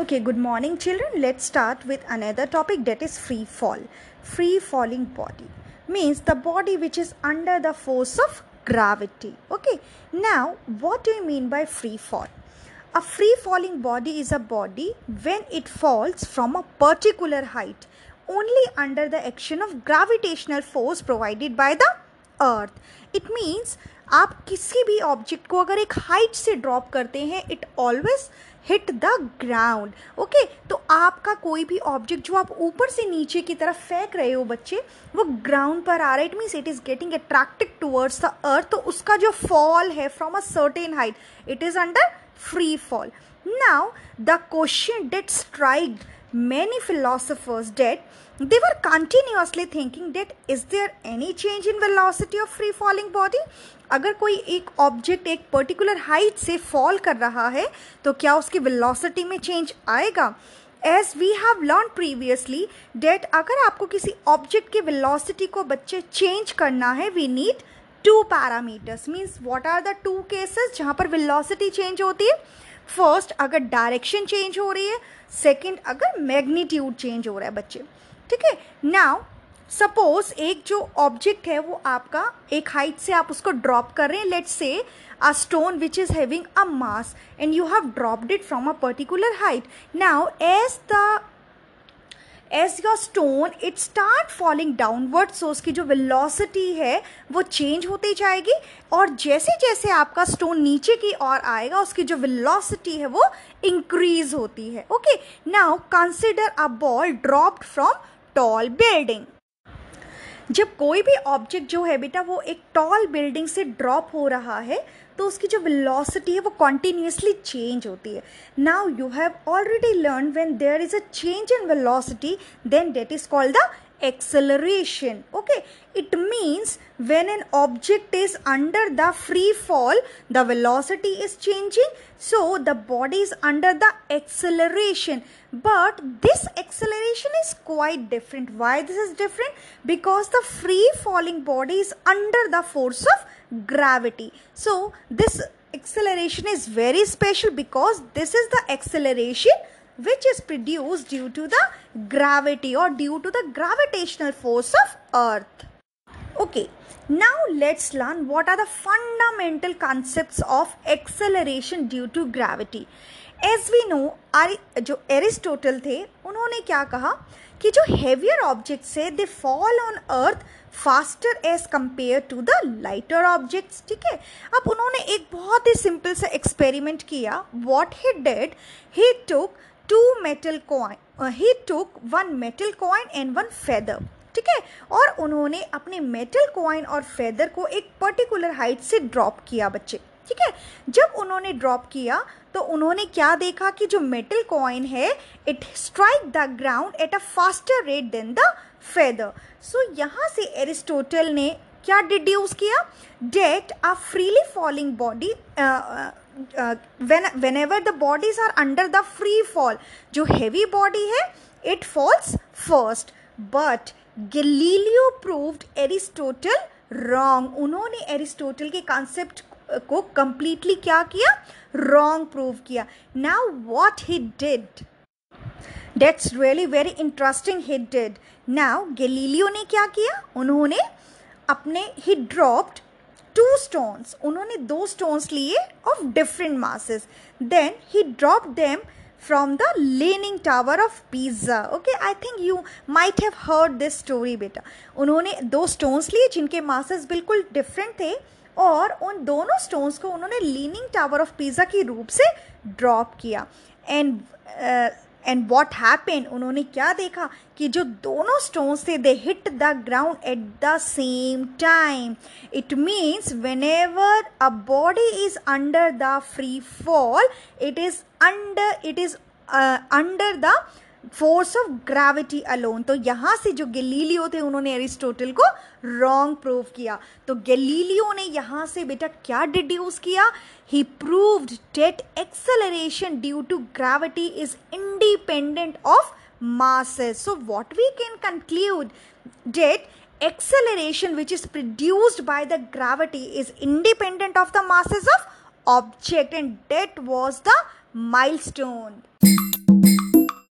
Okay, good morning, children. Let's start with another topic that is free fall. Free falling body means the body which is under the force of gravity. Okay, now what do you mean by free fall? A free falling body is a body when it falls from a particular height only under the action of gravitational force provided by the earth. It means आप किसी भी object को अगर एक height से drop करते हैं it always hit the ground okay तो आपका कोई भी ऑब्जेक्ट जो आप ऊपर से नीचे की तरफ़ फेंक रहे हो बच्चे, वो ग्राउंड पर आ रहा है। It means it is getting attracted towards the earth तो उसका जो फॉल है from a certain height it is under free fall now the question that strike many philosophers that they were continuously thinking that is there any change in velocity of free falling body? अगर कोई एक object एक particular height से fall कर रहा है तो क्या उसकी वेलोसिटी में चेंज आएगा? As we have learn previously that अगर आपको किसी ऑब्जेक्ट की वेलोसिटी को बच्चे चेंज करना है we need to parameters means what are the two cases जहाँ पर वेलोसिटी चेंज होती है? फ़र्स्ट अगर डायरेक्शन चेंज हो रही है सेकंड अगर मैग्नीट्यूड चेंज हो रहा है बच्चे, ठीक है? नाउ सपोज़ एक जो ऑब्जेक्ट है, वो आपका एक हाइट से आप उसको ड्रॉप कर रहे हैं let's say a stone which is having a mass and you have dropped it from a particular height now as the as your stone it start falling downward so उसकी जो velocity है, वो change होती जाएगी। और जैसे जैसे आपका स्टोन नीचे की ओर आएगा, उसकी जो वेलोसिटी है, वो इंक्रीज होती है। Okay now consider a ball dropped from tall building जब कोई भी ऑब्जेक्ट जो है बेटा, वो एक टॉल बिल्डिंग से ड्रॉप हो रहा है तो उसकी जो वेलोसिटी है वो कॉन्टीन्यूसली चेंज होती है। Now you have already learn when there is a change in velocity then that is called the acceleration. Okay? It means when an object is under the free fall the velocity is changing. So the body is under the acceleration. But this acceleration is quite different. Why this is different? Because the free falling body is under the force of gravity. So this acceleration is very special because this is the acceleration which is produced due to the gravity or due to the gravitational force of earth okay now let's learn what are the fundamental concepts of acceleration due to gravity as we know जो Aristotle थे उन्होंने क्या कहा कि जो heavier objects है they fall on earth faster as compare to the lighter objects ठीक है अब उन्होंने एक बहुत ही सिंपल सा एक्सपेरिमेंट किया what he did he took two metal coin he took one metal coin and one feather ठीक है? और उन्होंने अपने मेटल कॉइन और फेदर को एक पर्टिकुलर हाइट से ड्रॉप किया बच्चे, ठीक है? जब उन्होंने ड्रॉप किया तो उन्होंने क्या देखा कि जो मेटल कॉइन है it strike the ground at a faster rate than the feather so यहाँ से एरिस्टोटल ने क्या डिड्यूस किया? That a freely falling body whenever the bodies are under the free fall जो हैवी बॉडी है it falls first but Galileo proved Aristotle wrong उन्होंने Aristotle के concept को कंप्लीटली क्या किया? रॉन्ग प्रूव किया. Now what he did that's really very interesting he did now Galileo ने क्या किया? उन्होंने अपने ही ड्रॉप्ड टू स्टोन्स उन्होंने दो स्टोन्स लिए of different masses then he drop them from the leaning tower of Pisa okay I think you might have heard this story बेटा. उन्होंने दो स्टोन्स लिए जिनके मासेस बिल्कुल डिफरेंट थे और उन दोनों स्टोन्स को उन्होंने लीनिंग टावर ऑफ़ पिज़्ज़ा के रूप से ड्रॉप किया. एंड एंड वॉट हैपन उन्होंने क्या देखा? कि जो दोनों स्टोन्स थे they hit the ground at the same time it means whenever a body is under the free fall it is under it is under the force of gravity alone तो यहाँ से जो गलीलियो थे, उन्होंने Aristotle को wrong prove किया। तो Galileo ने यहाँ से बेटा क्या डिड्यूस किया? He proved that acceleration due to gravity is independent of masses so what we can conclude that acceleration which is produced by the gravity is independent of the masses of object and that was the milestone